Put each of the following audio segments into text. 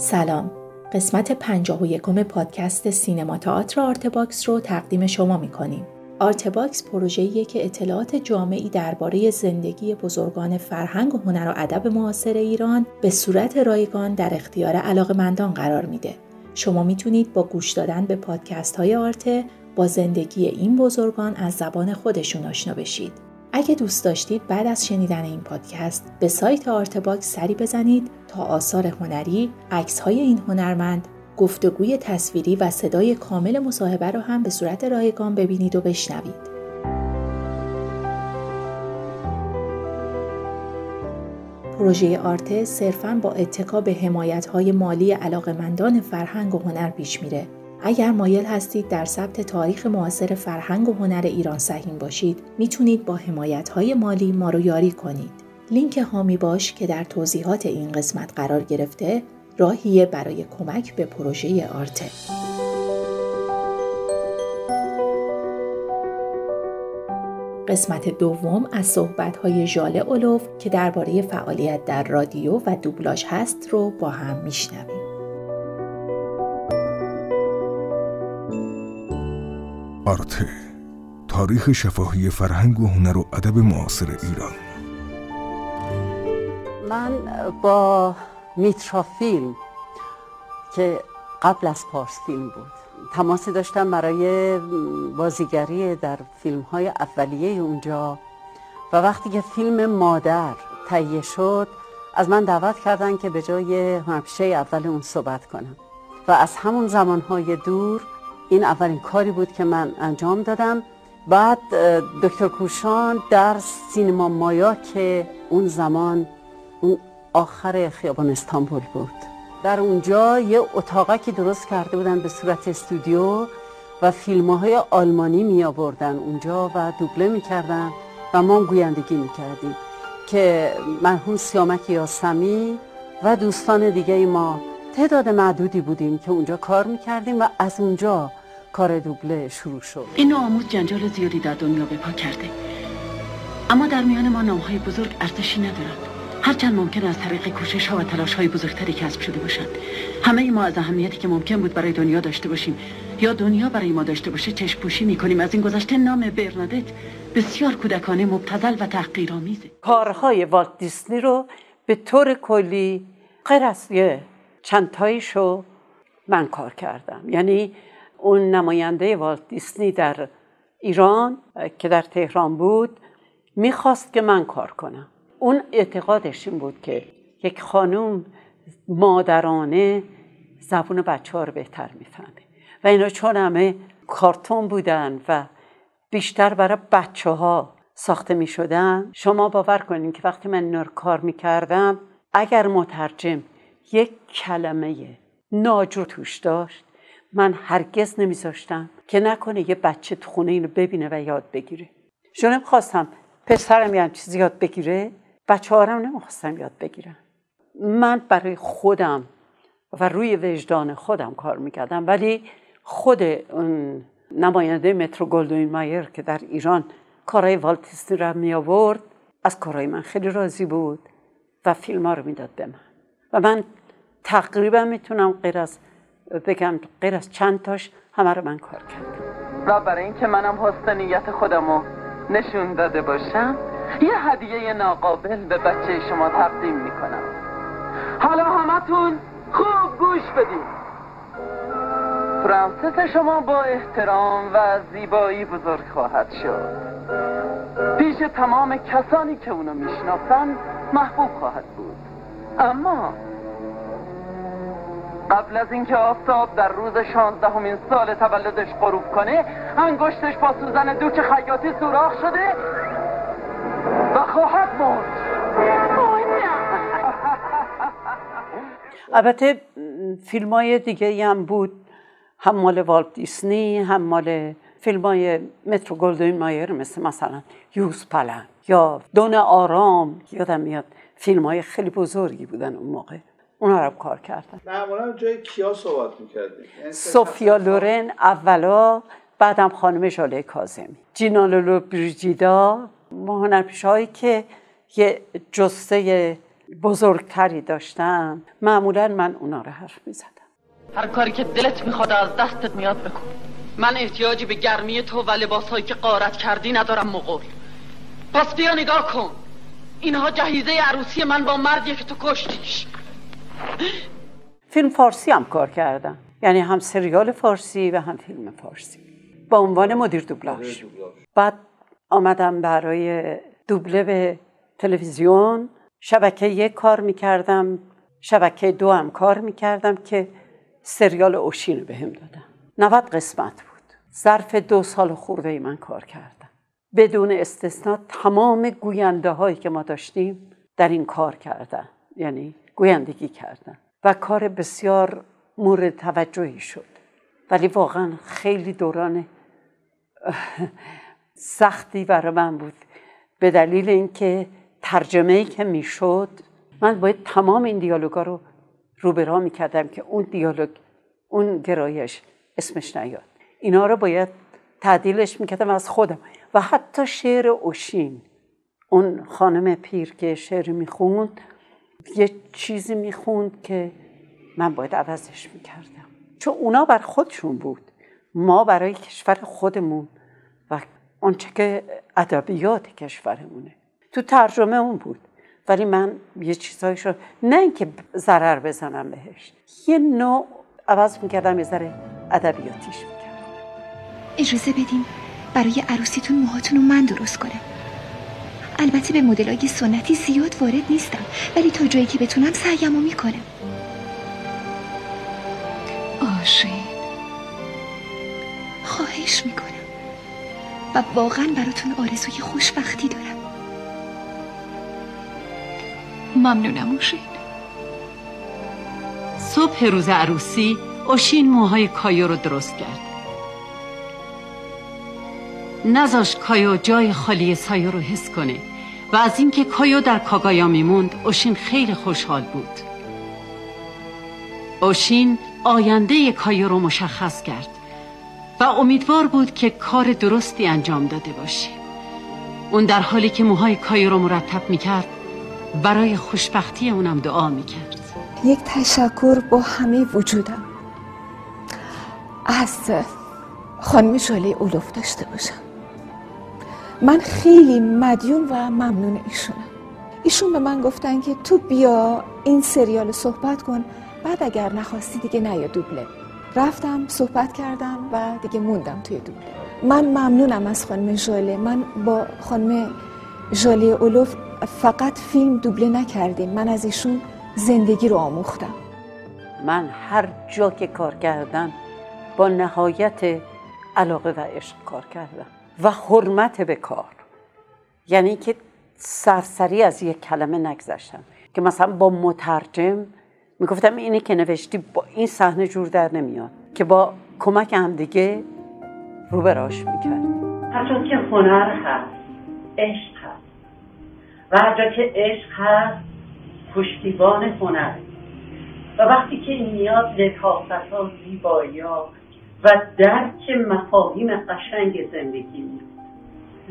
سلام قسمت پنجاه و یکم پادکست سینما تئاتر آرتباکس رو تقدیم شما می‌کنیم آرتباکس پروژه‌ایه که اطلاعات جامعی درباره زندگی بزرگان فرهنگ و هنر و ادب معاصر ایران به صورت رایگان در اختیار علاقمندان قرار میده. شما می‌تونید با گوش دادن به پادکست های آرته با زندگی این بزرگان از زبان خودشون آشنا بشید. اگه دوست داشتید بعد از شنیدن این پادکست به سایت آرتباکس سری بزنید تا آثار هنری، عکس های این هنرمند، گفتگوی تصویری و صدای کامل مصاحبه رو هم به صورت رایگان ببینید و بشنوید. پروژه آرته صرفاً با اتکا به حمایت‌های مالی علاقمندان فرهنگ و هنر پیش میره اگر مایل هستید در ثبت تاریخ معاصر فرهنگ و هنر ایران سهیم باشید می‌تونید با حمایت های مالی ما رو یاری کنید لینک هامی باش که در توضیحات این قسمت قرار گرفته راهیه برای کمک به پروژه آرته قسمت دوم از صحبت‌های ژاله اولوف که درباره فعالیت در رادیو و دوبلاژ هست رو با هم میشنویم. آرته. تاریخ شفاهی فرهنگ و هنر و ادب معاصر ایران. من با میترا فیلم که قبل از پارس فیلم بود تماسی داشتم برای بازیگری در فیلم های اولیه اونجا و وقتی که فیلم مادر تهیه شد از من دعوت کردن که به جای هنرپیشه اول اون صحبت کنم. و از همون زمانهای دور این اولین کاری بود که من انجام دادم. بعد دکتر کوشان در سینما مایا که اون زمان اون آخر خیابان استانبول بود. در اونجا یه اتاقکی درست کرده بودن به صورت استودیو و فیلم های آلمانی می آوردن اونجا و دوبله می کردن و ما گویندگی می کردیم که مرحوم سیامک یاسمی و دوستان دیگه ما تعداد معدودی بودیم که اونجا کار می کردیم و از اونجا کار دوبله شروع شد. این آموز جنجال زیادی در دنیا به پا کرده. اما در میان ما نامهای بزرگ ارزشی ندارند. هرچند ممکن از طریق کوشش ها و تلاش های بزرگتری کسب شده باشند. همه ما از اهمیتی که ممکن بود برای دنیا داشته باشیم یا دنیا برای ما داشته باشه چشم پوشی می‌کنیم. از این گذشته نام برنادت بسیار کودکانه مبتذل و تحقیرآمیزه. کارهای والت دیسنی رو به طور کلی غیر از چند تایشو من کار کردم. یعنی اون نماینده والت دیسنی در ایران که در تهران بود می‌خواست که من کار کنم. اون اعتقادش این بود که یک خانوم مادرانه زبون بچه ها رو بهتر می‌فهمه. و اینا چون همه کارتون بودن و بیشتر برای بچه ها ساخته می شدن شما باور کنین که وقتی من رو کار می کردم اگر مترجم یک کلمه ناجور توش داشت من هرگز نمیذاشتم که نکنه یه بچه تو خونه اینو ببینه و یاد بگیره. چون خواستم پسرم یه چیزی یاد بگیره بچه هارم نمی‌خواستم یاد بگیرم. من برای خودم و روی وجدان خودم کار می‌کردم ولی خود اون نماینده مترو گلدوین مایر که در ایران کارهای والتیستی را می آورد از کارهای من خیلی راضی بود و فیلم ها رو می‌داد به من. و من تقریبا می‌تونم غیر از بگم غیر از چند تاش همه رو من کار کردم. و برای اینکه منم حسن نیت خودمو نشون داده باشم یه هدیه ناقابل به بچه شما تقدیم می‌کنم. حالا همتون خوب گوش بدید فرانسیس شما با احترام و زیبایی بزرگ خواهد شد. پیش تمام کسانی که اونو می‌شناسن محبوب خواهد بود. اما قبل از اینکه آفتاب در روز شانزدهمین سال تولدش غروب کنه انگشتش با سوزن دوک خیاطی سوراخ شده و خواهد مرد. البته فیلم های دیگه هم بود. هم مال والت دیزنی هم مال فیلم های مترو گلدوین مایر مثل مثلا یوز پلن یا دون آرام. یادم میاد فیلم های خیلی بزرگی بودن اون موقع. اونا رو کار کردن. معمولا جای کیا صحبت می‌کردیم یعنی سوفیا لورن اولا بعدم خانم ژاله کازمی جینا لولوبریجیدا هنرپیشه هایی که یه جسته بزرگتری داشتم معمولا من اونا رو حرف می‌زدم. هر کاری که دلت می‌خواد از دستت میاد بکن. من احتیاجی به گرمی تو و لباسهایی که قارت کردی ندارم مغول. پس بیا نگاه کن. اینها جهیزه عروسی من با مردیه که تو کشتیش. فیلم فارسی هم کار کردم یعنی هم سریال فارسی و هم فیلم فارسی. با عنوان مدیر دوبلاژ. بعد آمدم برای دوبله به تلویزیون. شبکه یک کار می‌کردم. شبکه دو هم کار می‌کردم که سریال اوشین به هم دادم 90 قسمت بود. ظرف دو سال خورده ای من کار کردم. بدون استثنا تمام گوینده هایی که ما داشتیم در این کار کردن. یعنی گویندگی کردن و کار بسیار مورد توجهی شد. ولی واقعا خیلی دوران سختی برای من بود. به دلیل اینکه ترجمه ای که می‌شد من باید تمام این دیالوگا رو روبرا می‌کردم که اون دیالوگ اون گرایش اسمش نیاد. اینا رو باید تعدیلش می‌کردم از خودم. و حتی شعر اوشین اون خانم پیر که شعر می‌خوند یه چیزی می‌خوند که من باید عوضش می‌کردم. چون اونا بر خودشون بود. ما برای کشور خودمون و آنچه که ادبیات کشورمونه. تو ترجمه اون بود. ولی من یه چیزهایش رو نه اینکه ضرر بزنم بهش. یه نوع عوض می‌کردم یه ذره ادبیاتیش می‌کردم. اجازه بدین برای عروسیتون موهاتون رو من درست کنم. البته به مدلای سنتی زیاد وارد نیستم ولی تا جایی که بتونم سعیمو می‌کنم. آشین. خواهش می‌کنم. و واقعا براتون آرزوی خوشبختی دارم. ممنونم اوشین صبح روز عروسی اوشین موهای کایو رو درست کرد. نزاش کایو جای خالی سایه رو حس کنه. و از اینکه کایو در کاگایا میموند اوشین خیلی خوشحال بود. اوشین آینده کایو رو مشخص کرد و امیدوار بود که کار درستی انجام داده باشه. اون در حالی که موهای کایو رو مرتب می‌کرد برای خوشبختی اونم دعا می‌کرد. یک تشکر با همه وجودم. از خانم جاله اولوف داشته باشم. من خیلی مدیون و ممنون ایشونم. ایشون به من گفتن که تو بیا این سریال صحبت کن بعد اگر نخواستی دیگه نیا دوبله. رفتم صحبت کردم و دیگه موندم توی دوبله. من ممنونم از خانم ژاله. من با خانم ژاله اولوف فقط فیلم دوبله نکردیم. من از ایشون زندگی رو آموختم. من هر جا که کار کردم با نهایت علاقه و عشق کار کردم. و حرمت به کار. یعنی که سرسری از یک کلمه نگذشتم. که مثلا با مترجم می‌گفتم اینی که نوشتی با این صحنه جور در نمیاد. که با کمک هم دیگه رو براش می‌کرد. هر که هنر هست عشق هست. و هر که عشق هست پشتیبان هنر. و وقتی که این میاد لطافت ها زیبایی ها و درک مفاهیم قشنگ زندگی.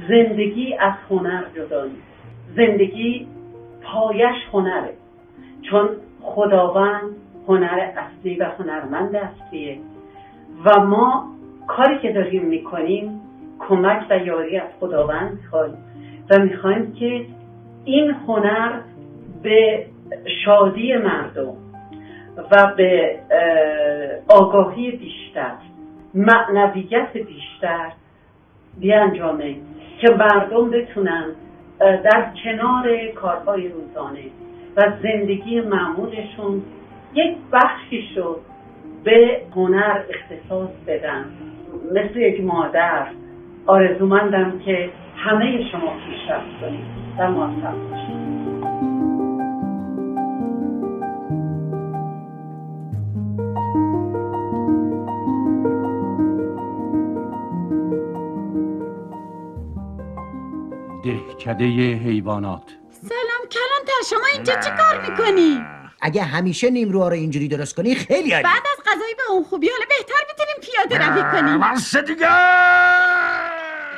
زندگی از هنر جدا نیست. زندگی پایش هنره. چون خداوند هنر اصلی و هنرمند اصلیه. و ما کاری که داریم می‌کنیم کمک و یاری از خداوند می‌خوایم. و می‌خوایم که این هنر به شادی مردم و به آگاهی بیشتر معنویت بیشتر بیانجامه که مردم بتونن در کنار کارهای روزانه و زندگی معمولشون یک بخشی شد به هنر اختصاص بدن. مثل یک مادر آرزومندم که همه شما پیشرفت کنید. و موفق باشید دهکده حیوانات. سلام کلانتر شما اینجا چه کار می‌کنی؟ اگه همیشه نیمروها رو اینجوری درست کنی خیلی عالی. بعد از غذایی به اون خوبی حالا بهتر می‌تونیم پیاده روی کنیم. بس دیگه.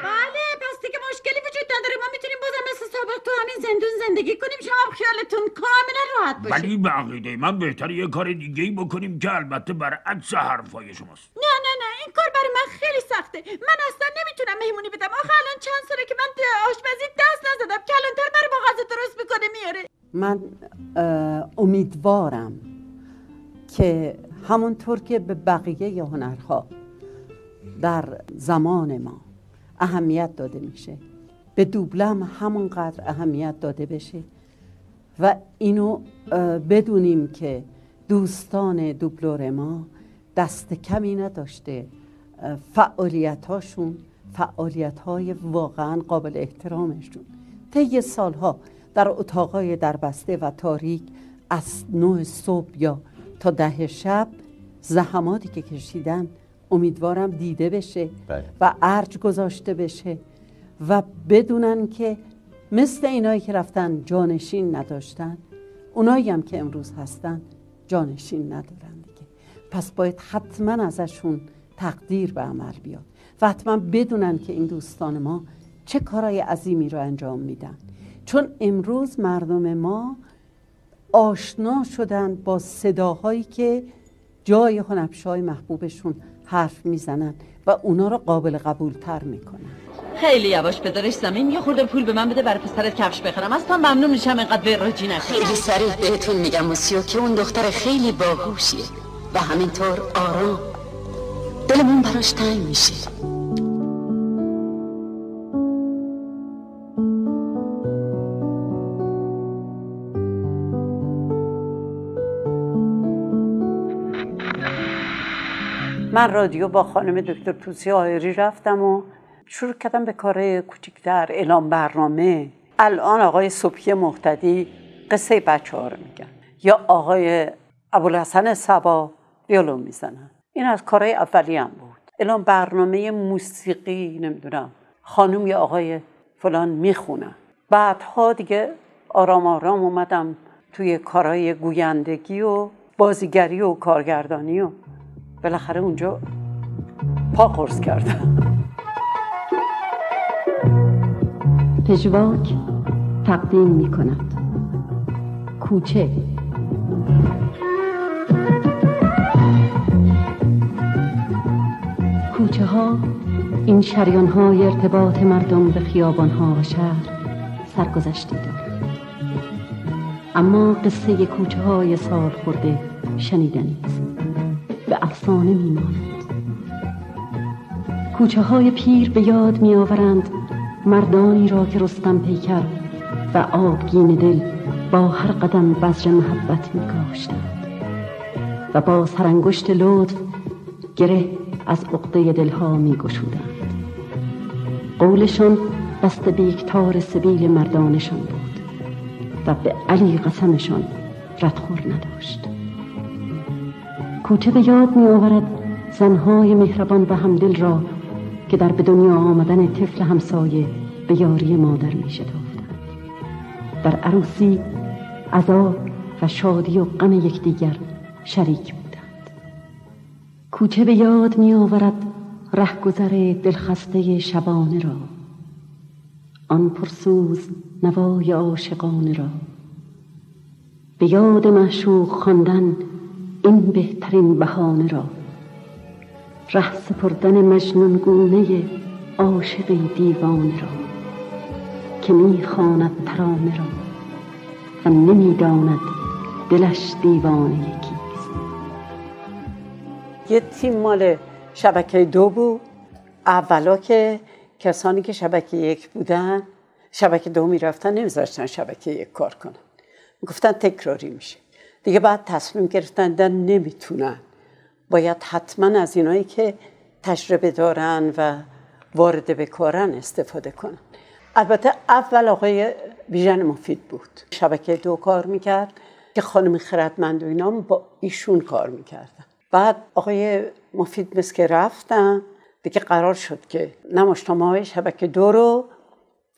بله پس دیگه مشکلی وجود نداره. ما می‌تونیم بازم مثل سابق تو همین زندون زندگی کنیم. شما خیالتون کاملا راحت باشه. ولی به عقیده من بهتر یه کار دیگه ای بکنیم که البته برعکس حرفای شماست نه نه نه این کار برای من خیلی سخته. من اصلا نمی‌تونم مهمونی بدم. آخه الان چند ساله که من آشپزی دست نزدم. کلانتر برای غذا درست می‌کنه میاره. من امیدوارم که همونطور که به بقیه هنرها در زمان ما اهمیت داده میشه. به دوبلم همونقدر اهمیت داده بشه. و اینو بدونیم که دوستان دوبلور ما دست کمی نداشته. فعالیت هاشون فعالیت های واقعا قابل احترامشون طی سالها در اتاقای دربسته و تاریک از نه صبح یا تا ده شب زحماتی که کشیدن امیدوارم دیده بشه بله. و ارج گذاشته بشه و بدونن که مثل اینایی که رفتن جانشین نداشتن اونایی هم که امروز هستن جانشین ندارن دیگه پس باید حتما ازشون تقدیر به عمل بیاد. و حتما بدونن که این دوستان ما چه کارهای عظیمی رو انجام میدن. چون امروز مردم ما آشنا شدن با صداهایی که جای هنبشای محبوبشون حرف می‌زنن و اونا رو قابل قبول تر می‌کنن. خیلی یواش بذارش زمین یه خورده پول به من بده برای پسرت کفش بخرم. اصلا ممنون میشم اینقدر وراجی نکنی خیلی سریع بهتون میگم موسیو که اون دختر خیلی باهوشیه. و همینطور آرام دلمون براش تنگ میشه. من رادیو با خانم دکتر توسی آهری رفتم و شروع کردم به کار کوچکتر اعلام برنامه. الان آقای صبحی مختدی قصه بچه ها رو میگن. یا آقای ابوالحسن سبا ویولو می‌زنن. این از کارهای اولی بود. اعلام برنامه موسیقی نمی‌دونم خانم یا آقای فلان می‌خونن بعدها دیگه آرام آرام اومدم توی کارهای گویندگی و بازیگری و کارگردانی و بالاخره اونجا پا قرص کردم. پژواک تقدیم می کند کوچه کوچه ها این شریان های ارتباط مردم به خیابان ها و شهر سرگذشتی دارند. اما قصه کوچه های سال خورده شنیدنی است به افسانه میماند. کوچه های پیر به یاد می آورند مردانی را که رستم پیکر و آبگین دل با هر قدم بذر محبت می و با سرانگشت لطف گره از عقده دلها می گشودند قولشان بست بیکتار سبیل مردانشان بود و به علی قسمشان ردخور نداشت. کوچه به یاد می آورد زنهای مهربان و همدل را که در به دنیا آمدن طفل همسایه به یاری مادر می در عروسی عذاب و شادی و غم یکدیگر شریک کوچه به یاد می آورد رهگذر دلخسته شبانه را. آن پرسوز نوای عاشقانه را. به یاد معشوق خواندن این بهترین بهانه را. ره سپردن مجنون گونه عاشقی دیوانه را. که می‌خواند ترانه را و نمی‌داند دلش دیوانه یه تیم مال شبکه دو بود. اولا که کسانی که شبکه یک بودن شبکه دو می‌رفتن نمیذاشتن شبکه یک کار کنن. گفتن تکراری میشه. دیگه بعد تصمیم گرفتن در نمی‌تونن. باید حتما از اینایی که تجربه دارن و وارد به کارن استفاده کنن. البته اول آقای ویژن مفید بود. شبکه دو کار می‌کرد که خانم خردمند و اینا با ایشون کار می‌کردن. بعد آقای مفید مثل که رفتن دیگه قرار شد که نماشنامه های شبکه دو رو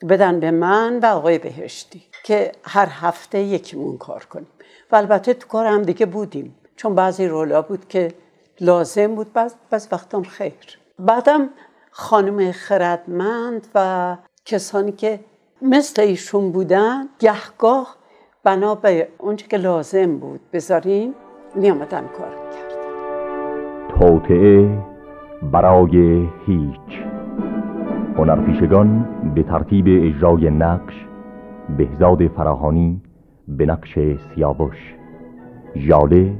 بدن به من و آقای بهشتی که هر هفته یکیمون کار کنیم. و البته تو کار هم دیگه بودیم چون بعضی رولا بود که لازم بود بعض, بعض خیر. بعدم خانم خردمند و کسانی که مثل ایشون بودن گهگاه بنا به اونچه که لازم بود بذاریم میامدم کار. می‌کرد توطعه برای هیچ. هنرپیشگان به ترتیب اجرای نقش بهزاد فراهانی به نقش سیاوش. ژاله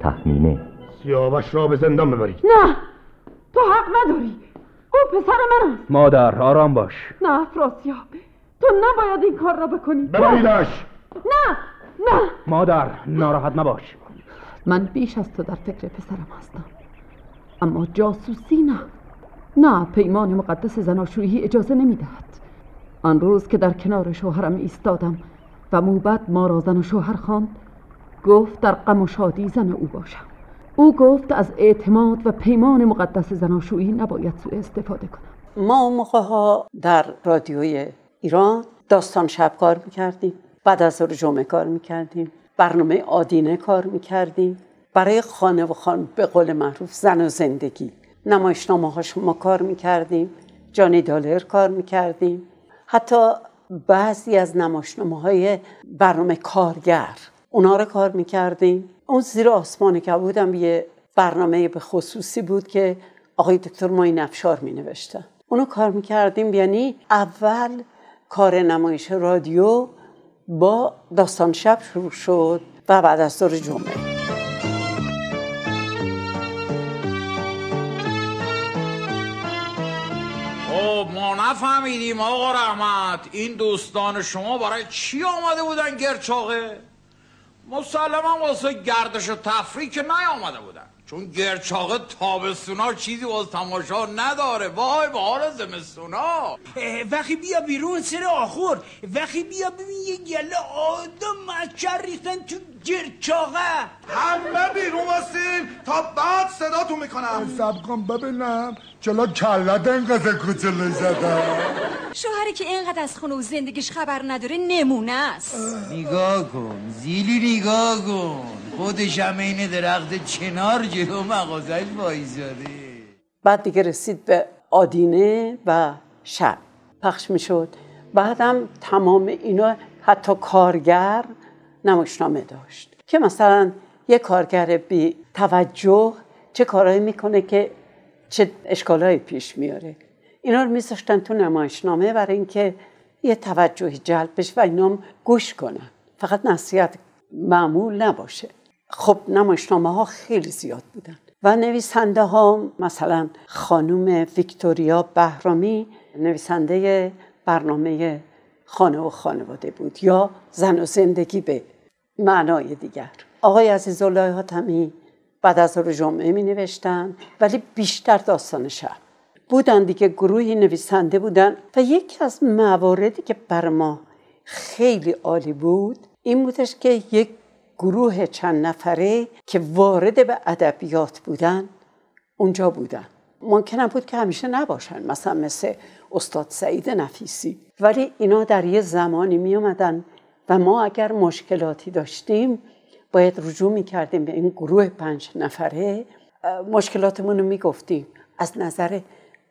تخمینه سیاوش را به زندان ببرید. نه تو حق نداری. او پسر من است. مادر آرام باش. نه افراسیاب. تو نباید این کار را بکنی. ببریدش. نه نه. مادر ناراحت نباش. من بیش از تو در فکر پسرم هستم. اما جاسوسی نه. نه پیمان مقدس زناشویی اجازه نمی‌دهد. آن روز که در کنار شوهرم ایستادم و موبت ما را زن و شوهر خواند گفت در غم و شادی زن او باشم. او گفت از اعتماد و پیمان مقدس زناشویی نباید سوء استفاده کنم. ما اون موقع ها در رادیوی ایران داستان شب کار می‌کردیم بعد از ظهر جمعه کار می‌کردیم برنامه آدینه کار می‌کردیم. برای خانه و خان به قول معروف زن و زندگی. نمایشنامه هاش ما کار می‌کردیم جانی دالر کار می‌کردیم. حتی بعضی از نمایشنامه های برنامه کارگر اونا رو کار می‌کردیم. اون زیر آسمان که بودم یه برنامه به خصوصی بود که آقای دکتر مای نفشار می نوشتن اونو کار می‌کردیم یعنی اول کار نمایش رادیو با داستان شب شروع شد و بعد از دور جمعه. نفهمیدیم آقا رحمت این دوستان شما برای چی آمده بودن گرچاقه؟ مسلما واسه گردش و تفریح که نیامده بودن. چون گرچاقه تابستونا چیزی واسه تماشا نداره. وای به حال زمستونا. وقتی بیا بیرون سر آخور. وقتی بیا ببین یه گله آدم مچر ریختن تو گرچاقه همه بیرون واسیم تا بعد صداتون می‌کنم. سب کن ببینم. چلا کلت انقدر کچله زده شوهری که اینقدر از خونه و زندگیش خبر نداره نمونه است. نگاه کن زیلی نگاه کن. خودش هم این درخت چنار جلو مغازش وایزاره بعد دیگه رسید به آدینه و شب. پخش می‌شد. بعدم تمام اینا حتی کارگر نمایشنامه داشت. که مثلا یه کارگر بی توجه چه کارهایی می‌کنه که چه اشکالهایی پیش میاره. اینا رو میذاشتن تو نمایشنامه برای اینکه یه توجهی جلب بشه و اینا گوش کنن. فقط نصیحت معمول نباشه. خب نمایشنامه ها خیلی زیاد بودن. و نویسنده ها مثلا خانوم ویکتوریا بهرامی نویسنده برنامه خانه و خانواده بود یا زن و زندگی به معنای دیگر. آقای عزیزالله حاتمی بعد از رو جمعه می نوشتن ولی بیشتر داستان شب بودن دیگه گروهی نویسنده بودن و یکی از مواردی که بر ما خیلی عالی بود این بودش که یک گروه چند نفره که وارد به ادبیات بودن اونجا بودن. ممکنم بود که همیشه نباشن مثلا مثل استاد سعید نفیسی. ولی اینا در یه زمانی می اومدن و ما اگر مشکلاتی داشتیم باید رجوع می کردیم به این گروه پنج نفره. مشکلاتمون رو می گفتیم از نظر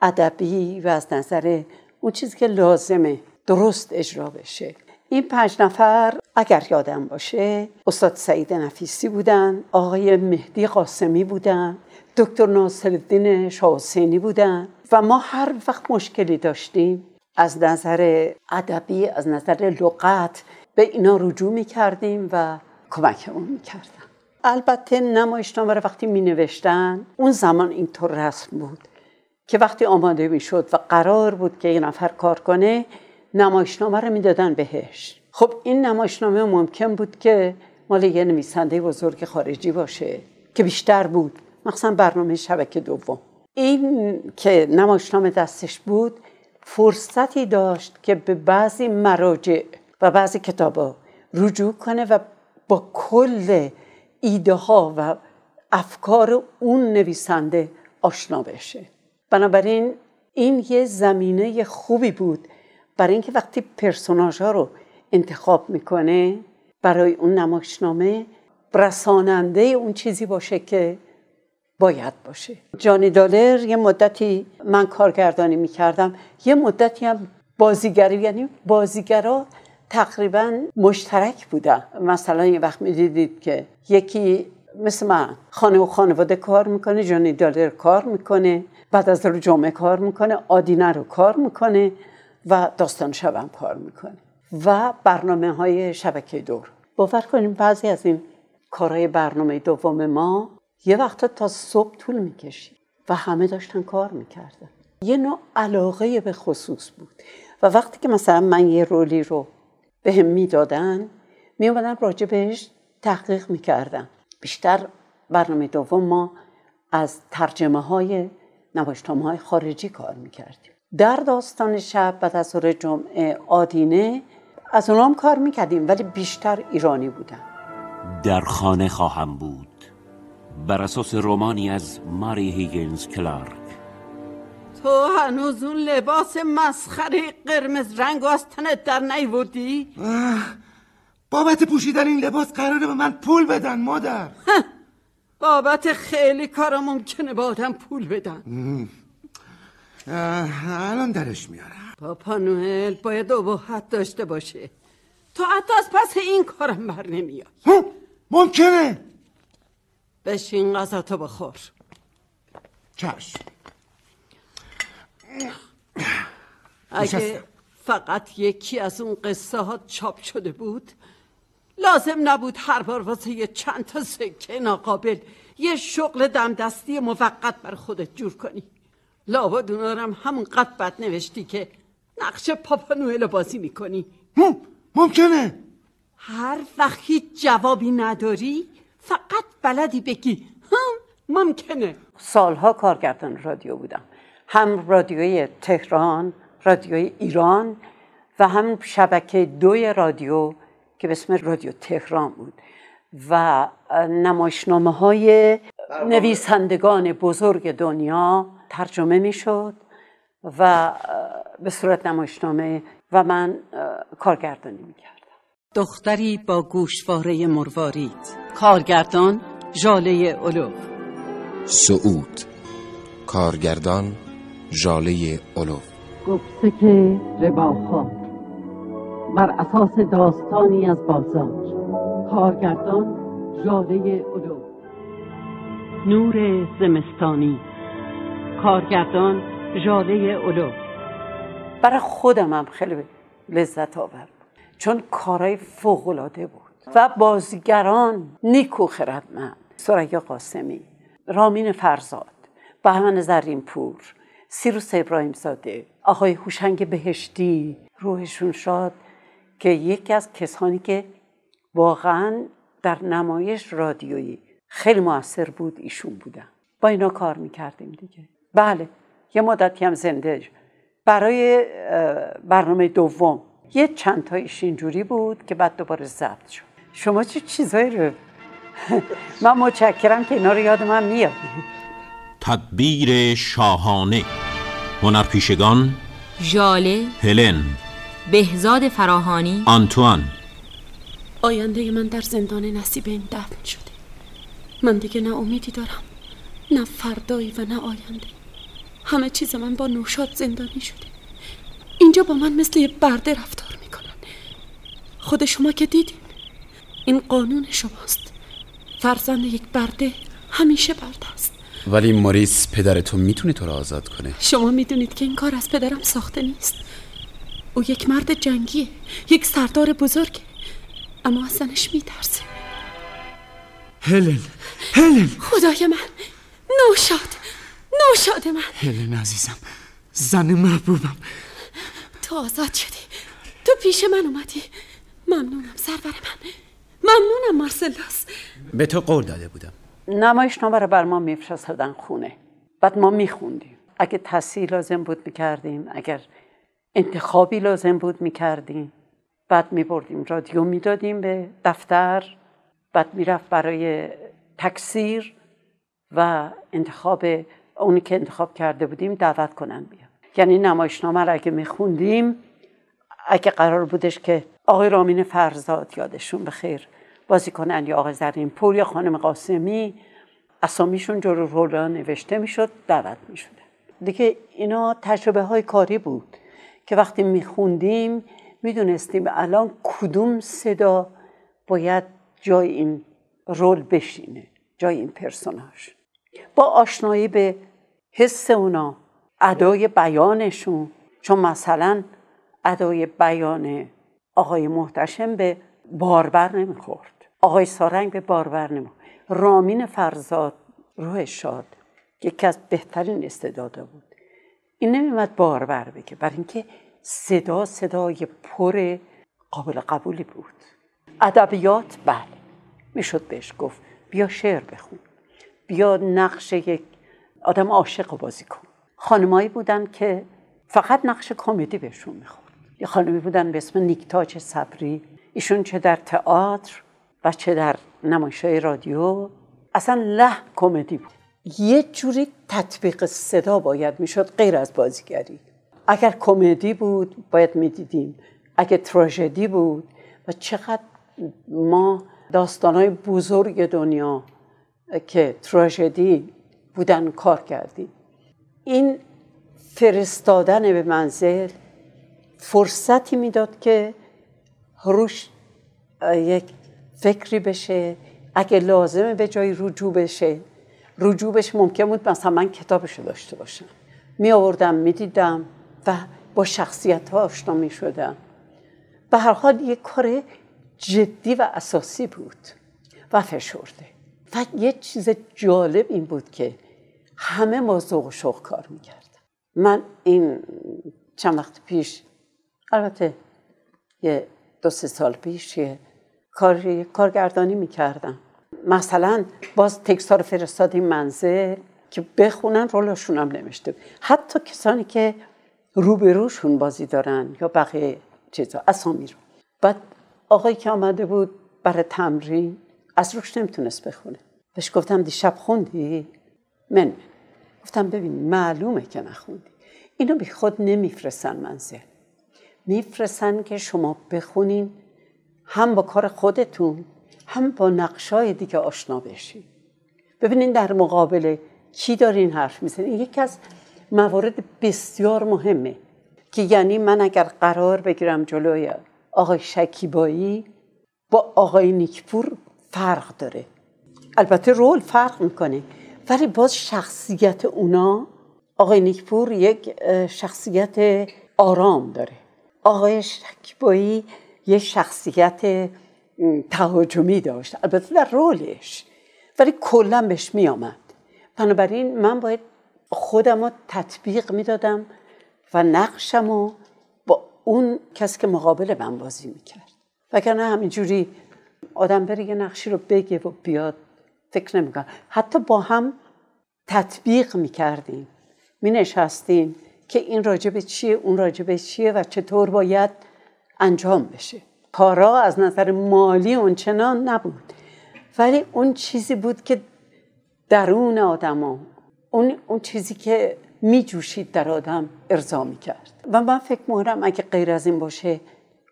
ادبی و از نظر اون چیزی که لازمه درست اجرا بشه. این پنج نفر اگر یادم باشه استاد سعید نفیسی بودن آقای مهدی قاسمی بودن. دکتر ناصرالدین شاحسینی بودن و ما هر وقت مشکلی داشتیم از نظر ادبی از نظر لغت به اینا رجوع می کردیم و کمکمون می کردن. البته نمایشنامه رو وقتی می نوشتن اون زمان اینطور رسم بود که وقتی آماده می شد و قرار بود که یه نفر کار کنه نمایشنامه رو می‌دادن بهش خب این نمایشنامه ممکن بود که مال یه نویسنده بزرگ خارجی باشه که بیشتر بود مخصوصا برنامه شبکه دوم. این که نمایشنامه دستش بود فرصتی داشت که به بعضی مراجع و بعضی کتابا رجوع کنه و با کل ایده ها و افکار اون نویسنده آشنا بشه. بنابراین این یه زمینه خوبی بود برای اینکه وقتی پرسوناژ ها رو انتخاب می‌کنه برای اون نمایشنامه رساننده اون چیزی باشه که باید باشه. جانی دالر یه مدتی من کارگردانی می‌کردم. یه مدتی هم بازیگری یعنی بازیگرا تقریبا مشترک بودن. مثلا یه وقت می‌دیدید که یکی مثل من خانه و خانواده کار می‌کنه جانی دالر کار می‌کنه بعد از رو جمعه کار می‌کنه آدینه رو کار می‌کنه و داستان شبم کار می‌کنه و برنامه های شبکه دور. باور کنیم بعضی از این کارهای برنامه دوم ما یه وقتا تا صبح طول می‌کشید و همه داشتن کار می‌کردن. یه نوع علاقه به خصوص بود. و وقتی که مثلا من یه رولی رو به هم می‌دادن میومدن راجع بهش تحقیق می‌کردن. بیشتر برنامه دوم ما از ترجمه های نوشتامه های خارجی کار می‌کردیم. در داستان شب بعد از ظهر جمعه آدینه از اونام کار می‌کردیم ولی بیشتر ایرانی بودن. در خانه خواهم بود. بر اساس رومانی از ماری هیگنز کلارک. تو هنوز اون لباس مسخره قرمز رنگ و از تنت در نیوردی؟ بابت پوشیدن این لباس قراره به من پول بدن مادر. بابت خیلی کارا ممکنه با آدم پول بدن. الان درش میارم. پاپا نوئل باید ابهت داشته باشه. تو حتی از پس این کارم بر نمیاد ممکنه. بشین غذا تو بخور. چشم. اگه فقط یکی از اون قصه ها چاپ شده بود لازم نبود هر بار واسه یه چند تا سکه ناقابل یه شغل دمدستی موقت بر خودت جور کنی. لابد اونا هم همون قد بد نوشتی که نقش پاپا نوئل بازی می‌کنی. ممکنه. هر وقت هیچ جوابی نداری فقط بلدی بگی. هم ممکنه. سالها کارگردان رادیو بودم. هم رادیوی تهران رادیوی ایران و هم شبکه دوی رادیو که به اسم رادیو تهران بود. و نمایشنامه های نویسندگان بزرگ دنیا ترجمه می شد و به صورت نمایشنامه و من کارگردانی می کردم دختری با گوشواره مروارید. کارگردان ژاله اولو سعود. کارگردان ژاله اولو گفته که رباخان بر اساس داستانی از بازار. کارگردان ژاله اولو نور زمستانی. کارگردان ژاله اولو برای خودم هم خیلی لذت آور چون کارهای فوقالعاده بود. و بازیگران نیکو خردمند. سریا قاسمی رامین فرزاد بهمن زرین پور سیروس ابراهیم زاده آقای هوشنگ بهشتی. روحشون شاد که یکی از کسانی که واقعا در نمایش رادیویی خیلی موثر بود ایشون بودن. با اینا کار می‌کردیم دیگه. بله یه مدتی هم زنده برای برنامه دوم. یه چند تایش اینجوری بود که بعد دوباره ضبط شد. شما چه چیزایی رو؟ من متشکرم که اینا رو یاد من میاد. تدبیر شاهانه. هنرپیشگان ژاله هلن بهزاد فراهانی آنتوان. آینده من در زندان نصیب این دفن شده. من دیگه نه امیدی دارم نه فردایی و نه آینده. همه چیز من با نوشاد زندانی شده. اینجا با من مثل یه برده رفتار می‌کنن. خود شما که دیدین. این قانون شماست. فرزند یک برده همیشه برده است. ولی موریس پدر تو می‌تونه تو رو آزاد کنه. شما می‌دونید که این کار از پدرم ساخته نیست. او یک مرد جنگیه یک سردار بزرگه. اما از زنش میترسه. هلن هلن خدای من نوشاد نوشاد من. هلن عزیزم زن محبوبم. تو آزاد شدی. تو پیش من اومدی. ممنونم سرور من. ممنونم مارسلاس به تو قول داده بودم. نمایشنامه رو بر ما میفرستادن خونه. بعد ما میخوندیم. اگه تحصیل لازم بود می‌کردیم اگر انتخابی لازم بود می‌کردیم. بعد میبردیم رادیو می‌دادیم به دفتر. بعد می‌رفت برای تکثیر و انتخاب اونی که انتخاب کرده بودیم دعوت کنن بیا یعنی نمایشنامه رو اگه میخوندیم اگه قرار بودش که آقای رامین فرزاد یادشون بخیر بازی کنن یا آقای زرین پور یا خانم قاسمی اسامیشون جلو رولا نوشته می‌شد دعوت می‌شده دیگه اینا تجربه های کاری بود که وقتی میخوندیم می‌دونستیم الان کدوم صدا باید جای این رول بشینه جای این پرسوناژ. با آشنایی به حس اونا ادای بیانشون چون مثلا ادای بیان آقای محتشم به باربر نمی‌خورد. آقای سارنگ به باربر نمی‌خورد. رامین فرزاد روح شاد یکی از بهترین استعدادا بود. این نمیمد باربر بگه برای اینکه صدا صدای پر قابل قبولی بود. ادبیات بله می‌شد بهش گفت بیا شعر بخون بیا نقش یک آدم عاشق بازی کن. خانمایی بودن که فقط نقش کمدی بهشون می‌خورد. یه خانمی بودن به اسم نیکتاج صبری. ایشون چه در تئاتر و چه در نمایشهای رادیو. اصلا له کمدی بود. یه جوری تطبیق صدا باید می‌شد غیر از بازیگری. اگر کمدی بود باید می‌دیدیم. اگر تراژدی بود و چقدر ما داستانهای بزرگ دنیا که تراژدی بودن کار کردیم. این فرستادن به منزل فرصتی می‌داد که روش یک فکری بشه اگه لازمه به جای رجوع بشه. رجوع بشه ممکن بود مثلا من کتابش داشته باشم. می آوردم می دیدم و با شخصیت ها آشنا می شدم به هر حال یک کار جدی و اساسی بود و فشرده. و یه چیز جالب این بود که همه با ذوق و شوق کار می‌کردن من این چند وقت پیش البته یه دو سه سال پیش یه کار کارگردانی می‌کردم. مثلا باز تکستا رو فرستادیم منزل که بخونن رولشون هم نمیشته حتی کسانی که روبروشون بازی دارن یا بقیه چیزا اسامی رو بعد آقایی که آمده بود برای تمرین از روش نمی‌تونست بخونه. بهش گفتم دیشب خوندی؟ من گفتم ببین معلومه که نخوندی. اینو بی خود نمیفرستن منزل. میفرستن که شما بخونین. هم با کار خودتون هم با نقشای دیگه آشنا بشین. ببینین در مقابل کی دارین حرف می‌زنین یکی از موارد بسیار مهمه که یعنی من اگر قرار بگیرم جلوی آقای شکیبایی با آقای نیکپور فرق داره. البته رول فرق می‌کنه. ولی باز شخصیت اونا آقای نیکپور یک شخصیت آرام داره. آقای شکیبایی یک شخصیت تهاجمی داشت. البته در رولش ولی کلا بهش میآمد. بنابراین من باید خودم رو تطبیق می‌دادم و نقشم رو با اون کسی که مقابل من بازی می‌کرد. وگرنه همینجوری آدم بره یه نقشی رو بگه و بیاد فکر نمی‌کنم. حتی با هم تطبیق می‌کردیم. می نشستیم که این راجبه چیه اون راجبه چیه و چطور باید انجام بشه. کارا از نظر مالی اونچنان نبود. ولی اون چیزی بود که درون آدم اون, اون چیزی که می جوشید در آدم ارضا می کرد و من فکر می‌کنم اگه غیر از این باشه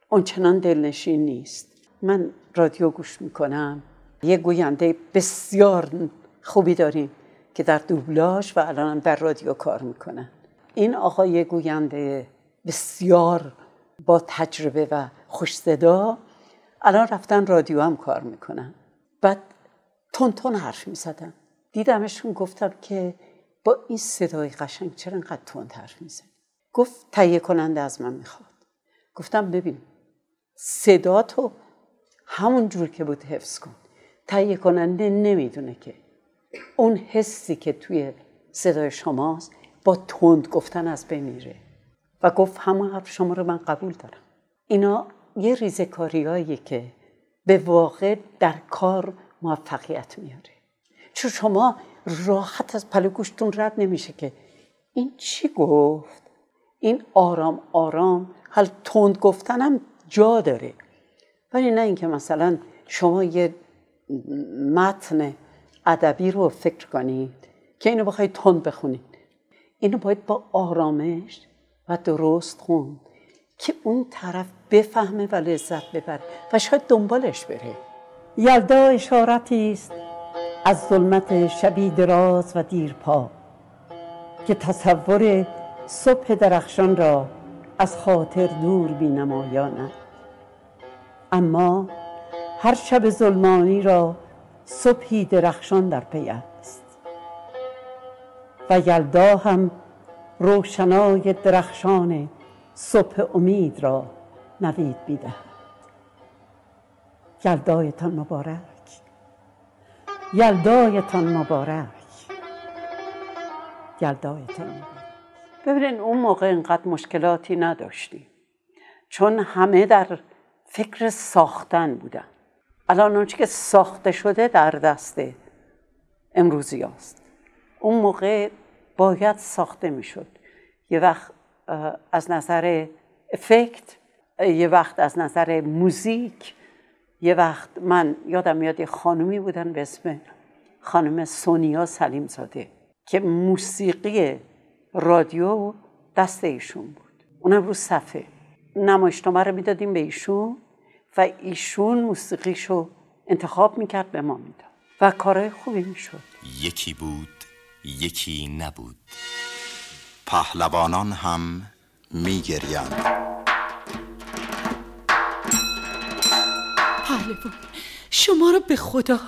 اونچنان دلنشین نیست. من رادیو گوش می‌کنم. یه گوینده بسیار خوبی داریم که در دوبلاژ و الان در رادیو کار می‌کنن این آقای گوینده بسیار با تجربه و خوش صدا الان رفتن رادیو هم کار می‌کنن. بعد تون تون حرف می‌زدن. دیدمشون گفتم که با این صدای قشنگ چرا انقدر تند حرف می‌زنی؟ گفت تهیه کننده از من می‌خواد. گفتم ببین صدا تو همون جور که بود حفظ کن. تهیه کننده نمی‌دونه که اون حسی که توی صدای شماست با تند گفتن از بین و گفت همون حرف شما رو من قبول دارم. اینا یه ریزکاریایی که به واقع در کار موفقیت میاره. چون شما راحت از پلو گوشتون رد نمیشه که این چی گفت؟ این آرام آرام حال تند گفتنم جا داره. ولی نه اینکه مثلا شما یه متن ادبی رو فکر کنید که اینو بخواید تند بخونید اینو باید با آرامش و درست خوند که اون طرف بفهمه و لذت ببره و شاید دنبالش بره. یلدا اشارتی است از ظلمت شبی دراز و دیرپا که تصور صبح درخشان را از خاطر دور بی نمایانم اما هر شب ظلمانی را صبحی درخشان در پی و یلدا هم روشنای درخشان صبح امید را نوید می‌دهد یلدایتان مبارک. یلدایتان مبارک. یلدایتان مبارک. ببینین اون موقع اینقدر مشکلاتی نداشتیم. چون همه در فکر ساختن بودن. الان اونچه که ساخته شده در دست امروزی است اون موقع باید ساخته می‌شد. یه وقت از نظر افکت یه وقت از نظر موزیک یه وقت من یادم میاد یه خانومی بودن به اسم خانم سونیا سلیم زاده که موسیقی رادیو دست ایشون بود. اونم رو صفحه. نمایشنامه رو می‌دادیم به ایشون و ایشون موسیقیشو انتخاب می‌کرد به ما می‌داد و کارهای خوبی می‌شد. یکی بود یکی نبود. پهلوانان هم میگریند. پهلوان شما رو به خدا.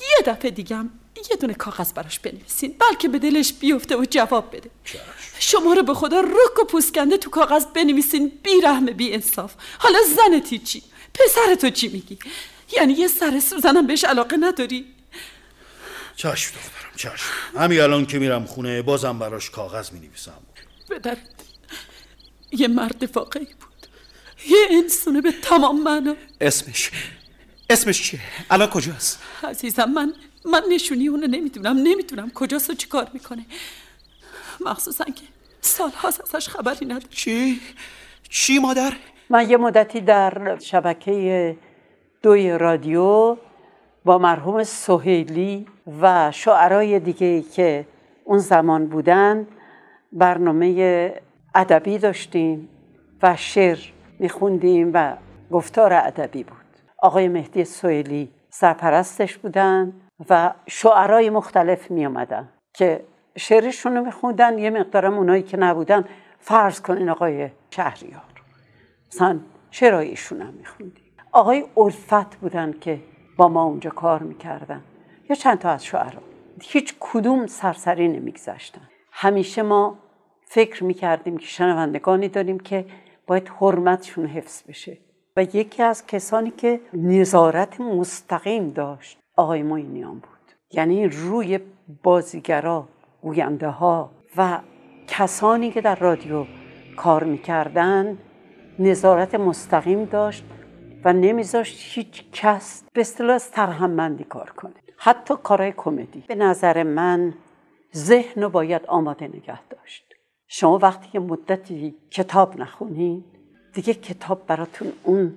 یه دفعه دیگم یه دونه کاغذ براش بنویسین بلکه به دلش بیفته و جواب بده. شما رو به خدا رک و پوسکنده تو کاغذ بنویسین بی رحم بی انصاف حالا زنتی چی. پسر تو چی میگی؟ یعنی یه سر سوزنم بهش علاقه نداری؟ چشم دخترم. چشم همین الان که میرم خونه بازم براش کاغذ می‌نویسم بدر یه مرد واقعی بود یه انسونه به تمام معنا اسمش اسمش چیه؟ الان کجاست؟ عزیزم من من نشونی اونو نمی‌دونم نمی‌دونم کجاست و چی کار می‌کنه مخصوصا که سال هاست ازش خبری نداره چی؟ چی مادر؟ من یه مدتی در شبکه دوی رادیو با مرحوم سهیلی و شعرای دیگه که اون زمان بودن برنامه ادبی داشتیم و شعر میخوندیم و گفتار ادبی بود. آقای مهدی سوئیلی سرپرستش بودن و شعرای مختلف می آمدن که شعرشون رو میخوندن. یه مقدارم اونایی که نبودن فرض کنین آقای شهریار. مثلا شعرهای هم میخوندیم آقای الفت بودن که با ما اونجا کار می‌کردن. یا چند تا از شعرها هیچ کدوم سرسری نمیگذشتن همیشه ما فکر می‌کردیم که شنوندگانی داریم که باید حرمتشون حفظ بشه. و یکی از کسانی که نظارت مستقیم داشت آقای موینیان بود. یعنی روی بازیگرا گوینده ها و کسانی که در رادیو کار می‌کردن نظارت مستقیم داشت و نمیذاشت هیچ کس به اصطلاح ترهمندی کار کنه. حتی کارهای کمدی. به نظر من ذهن رو باید آماده نگه داشت. شما وقتی که مدتی کتاب نخونید دیگه کتاب براتون اون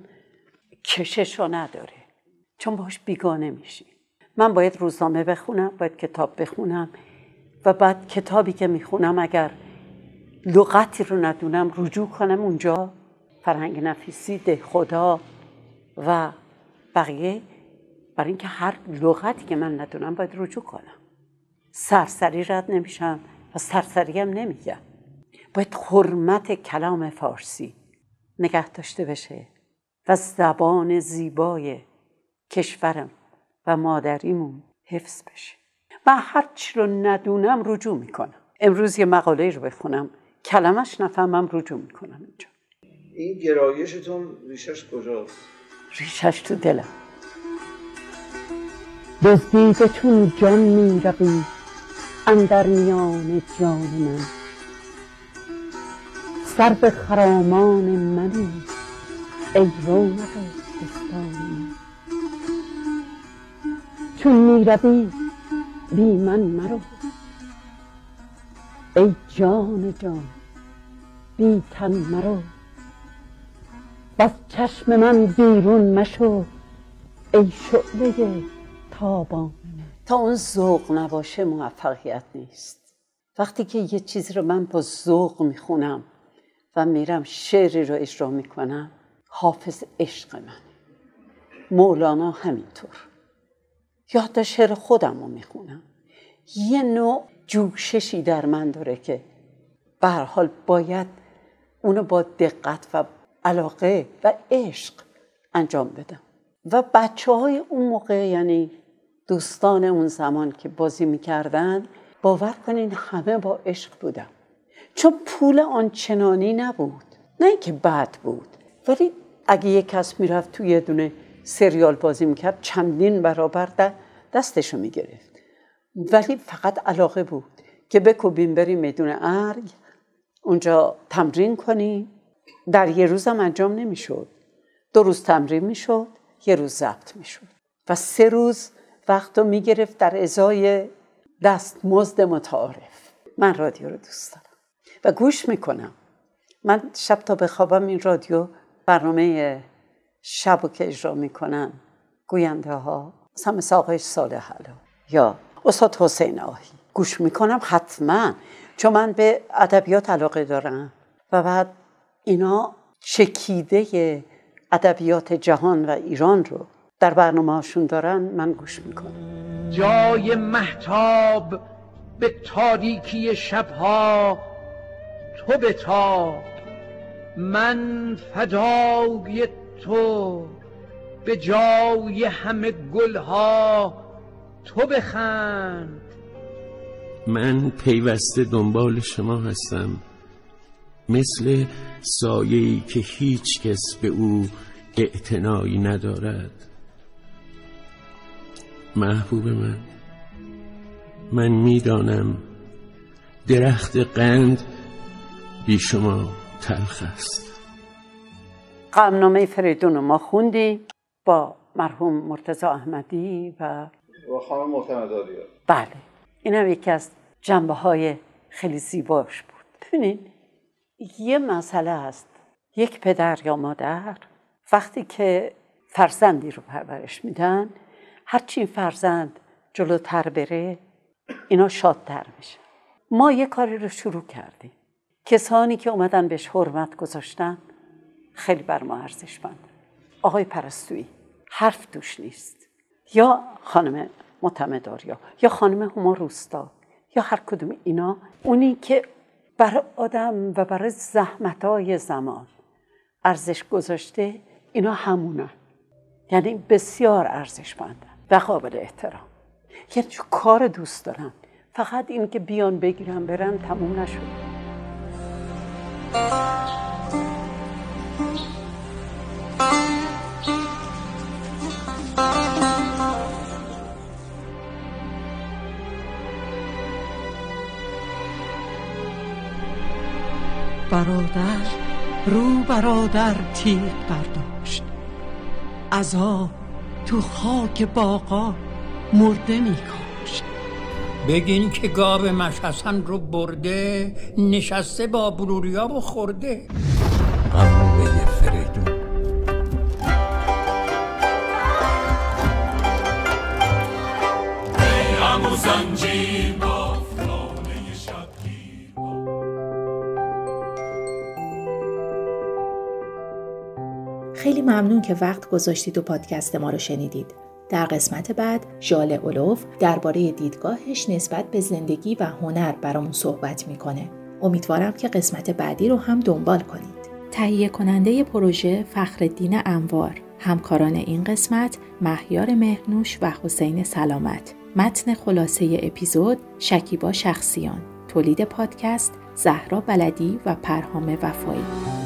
کشش رو نداره. چون باش بیگانه میشی. من باید روزنامه بخونم باید کتاب بخونم و بعد کتابی که می‌خونم اگر لغتی رو ندونم رجوع کنم اونجا. فرهنگ نفیسی ده خدا و بقیه برای اینکه هر لغتی که من ندونم باید رجوع کنم. سرسری رد نمیشم و سرسری هم نمیگم. باید حرمت کلام فارسی نگه داشته بشه و زبان زیبای کشورم و مادریمون حفظ بشه. من هر چی رو ندونم رجوع می‌کنم. امروز یه مقاله رو بخونم. کلمش نفهمم رجوع می‌کنم اینجا. این گرایشتون ریشش کجاست؟ ریشش تو دلم. دزدیده چون جان می روی اندر میان جان من. سر به خرامان منی ای رونق بستان چون می روی بی من مرو. ای جان جان بی تن مرو. بس چشم من بیرون مشو ای شعله تابان. تا اون ذوق نباشه موفقیت نیست. وقتی که یه چیزی رو من با ذوق می‌خونم و میرم شعری رو اجرا می‌کنم حافظ عشق من مولانا همینطور. یا حتی شعر خودم رو می‌خونم. یه نوع جوششی در من داره که به حال باید اونو با دقت و علاقه و عشق انجام بدم و بچه های اون موقع یعنی دوستان اون زمان که بازی می‌کردن باور کنین همه با عشق بودم چون پول آنچنانی نبود. نه اینکه بد بود ولی اگه یک کس می‌رفت توی یه دونه سریال بازی می‌کرد چندین برابر دستشو می‌گرفت. ولی فقط علاقه بود که بکوبیم بریم میدون ارگ اونجا تمرین کنیم. در یه روزم انجام نمی‌شد. دو روز تمرین می‌شد یه روز ضبط می‌شد. و سه روز وقت رو می‌گرفت در ازای دست مزد متعارف. من رادیو رو دوست دارم. و گوش می‌کنم. من شب تا بخوابم این رادیو برنامه شب که اجرا می‌کنن گوینده ها مثل آقای صالح یا استاد حسین آهی. گوش می‌کنم حتما. چون من به ادبیات علاقه دارم. و بعد اینا چکیده ادبیات جهان و ایران رو در برنامه هاشون دارن من گوش می‌کنم. جای محتاب به تاریکی شبها تو بتاب من فدای تو به جای همه گلها تو بخند. من پیوسته دنبال شما هستم. مثل سایه‌ای که هیچ کس به او اعتنایی ندارد. محبوب من من می‌دانم درخت قند بی شما تلخ است. قمنامه فریدون رو ما خوندیم با مرحوم مرتضی احمدی و با خانم بله این هم یکی از جنبه های خیلی زیباش بود. ببینید یه مسئله است. یک پدر یا مادر وقتی که فرزندی رو پرورش میدن هرچی فرزند جلوتر بره اینا شادتر میشه. ما یه کاری رو شروع کردیم. کسانی که اومدن بهش حرمت گذاشتن خیلی بر ما ارزشمند آقای پرستویی حرف دوش نیست. یا خانم متمداریا یا خانم هما روستا یا هر کدوم اینا اونی که بر آدم و برای زحمتای زمان ارزش گذاشته اینا همونن یعنی بسیار ارزشمندن و قابل احترام. یعنی کار دوست دارن فقط این که بیان بگیرن برن تموم نشد. برادر رو برادر تیر برداشت. ازا تو خاک باقا مرده میکاشت بگین که گاب مشحسن رو برده نشسته با بروریا و خورده. خیلی ممنون که وقت گذاشتید و پادکست ما رو شنیدید. در قسمت بعد ژاله اولوف درباره دیدگاهش نسبت به زندگی و هنر برامون صحبت می‌کنه. امیدوارم که قسمت بعدی رو هم دنبال کنید. تهیه کننده پروژه فخردین انوار همکاران این قسمت مهیار مهنوش و حسین سلامت متن خلاصه اپیزود شکیبا شخصیان تولید پادکست زهرا بلدی و پرهام وفایی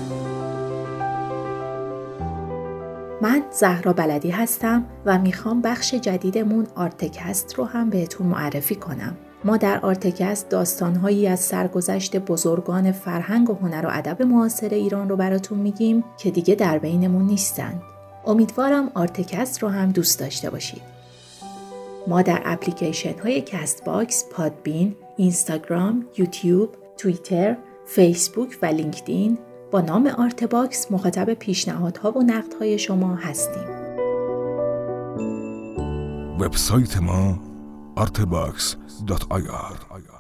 من زهرا بلدی هستم و می‌خوام بخش جدیدمون آرتکست رو هم بهتون معرفی کنم. ما در آرتکست داستانهایی از سرگذشت بزرگان فرهنگ و هنر و ادب معاصر ایران رو براتون میگیم که دیگه در بینمون نیستند. امیدوارم آرتکست رو هم دوست داشته باشید. ما در اپلیکیشن های Castbox، Podbean، اینستاگرام، یوتیوب، توییتر، فیسبوک و لینکدین با نام آرت باکس مخاطب پیشنهادها و نقدهای شما هستیم. وبسایت ما artbox.ir